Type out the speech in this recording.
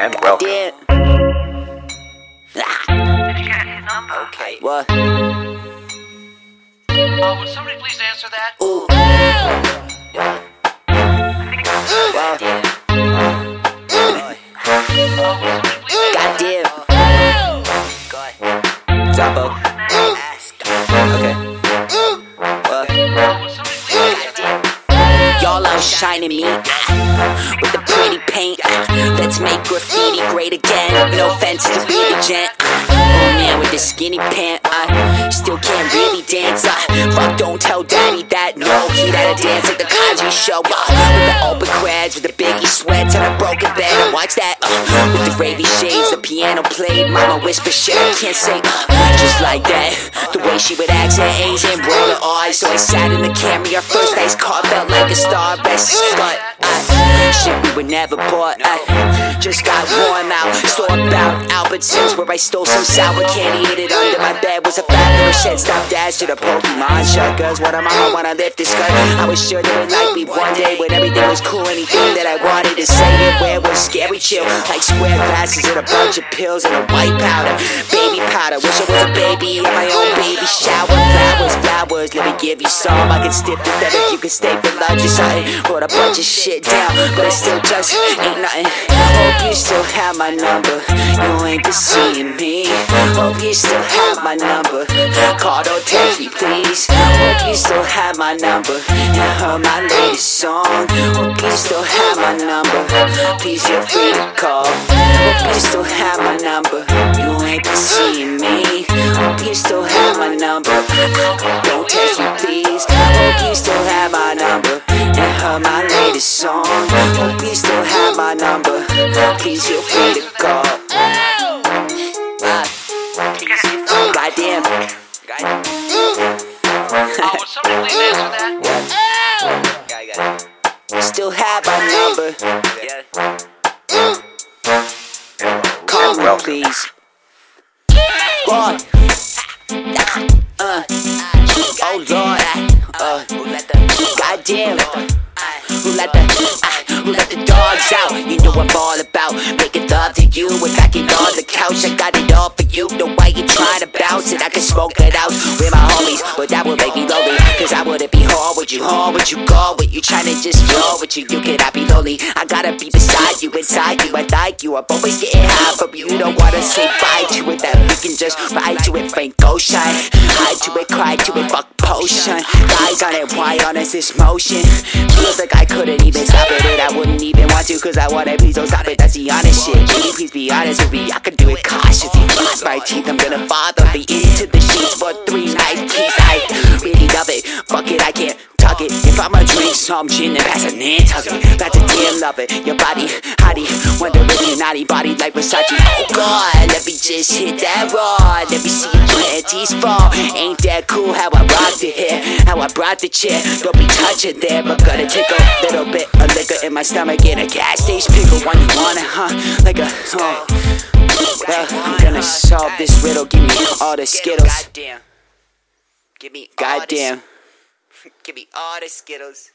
Goddamn. Ah. Okay, what? Uh, would somebody please answer that? Ooh. Wow. Would somebody please answer Goddamn. Zabo. Okay. What? that? Would somebody please answer that? Y'all outshining me make graffiti great again. No offense to be the gent. Oh man, with the skinny pant, I still can't really dance. Uh, fuck, don't tell daddy that. No, he had to dance like the Cosby Show. Uh, with the open crabs, with the biggie sweats and a broken bed. And watch that. Uh, with the ravy shades, the piano played. Mama whisper shit I can't say. Uh, just like that. The way she would act her A's and roll her eyes. So I sat in the camera, first nice car felt like a star. Best but I, shit we would never bought. I just got warm out. Store about Albertsons where I stole some sour candy. Hid it under my bed was a fabulous shit. Stop dash to the Pokemon shotguns. What a mama wanna lift this gun. I was sure they would like me one day when everything was cool. Anything that I wanted to say and where was scary chill. Like square glasses and a bunch of pills and a white powder. Baby powder. Wish I was a baby in my own baby shower. Give you some. I can stiff this that if you can stay for lunch or something. Wrote a bunch of shit down, but it still just ain't nothing. Hope you still have my number. You ain't been seeing me. Hope you still have my number. Call or text me, please. Hope you still have my number. And heard my latest song. Hope you still have my number. Please feel free to call. Hope you still have my number. You ain't been seeing me. Latest song. Hope you still have my number. Please feel free to call. Goddamn. Goddamn. Uh, would somebody please answer that? Still have my number. Call me, please. What? Uh, oh Lord, uh, goddamn. Who let the, uh, who let the dogs out? You know I'm all about making love to you and backing on the couch. I got it all for you. The way you trying to bounce it, I can smoke it out with my homies, but that would make me lonely. I with you, home with you, go with you, trying to just flow with you. You cannot be lonely. I gotta be beside you, inside you. I like you. I'm always getting high from you. Don't wanna say bye to it, that we can just ride to it, Frank Ocean. Hide to it, cry to it, fuck potion. Guys on it, why on us this motion? Feels like I couldn't even stop it, and I wouldn't even want to, cause I wanna please don't stop it. That's the honest shit. Please be honest with me. I can do it cautiously. Cross my teeth, I'm gonna father me into the I'ma drink some gin and pass that's a damn love it. Your body, hottie, wonder if your naughty body like Versace. Oh God, let me just hit that raw. Let me see your panties fall. Ain't that cool how I rocked it here? How I brought the chair. Don't be touching there, but gonna take a little bit of liquor in my stomach in a gas station. Pick a one you want it, huh? Like a, oh. Well, I'm gonna solve this riddle. Give me all the Skittles. Goddamn. Give me Goddamn. Give me all the Skittles.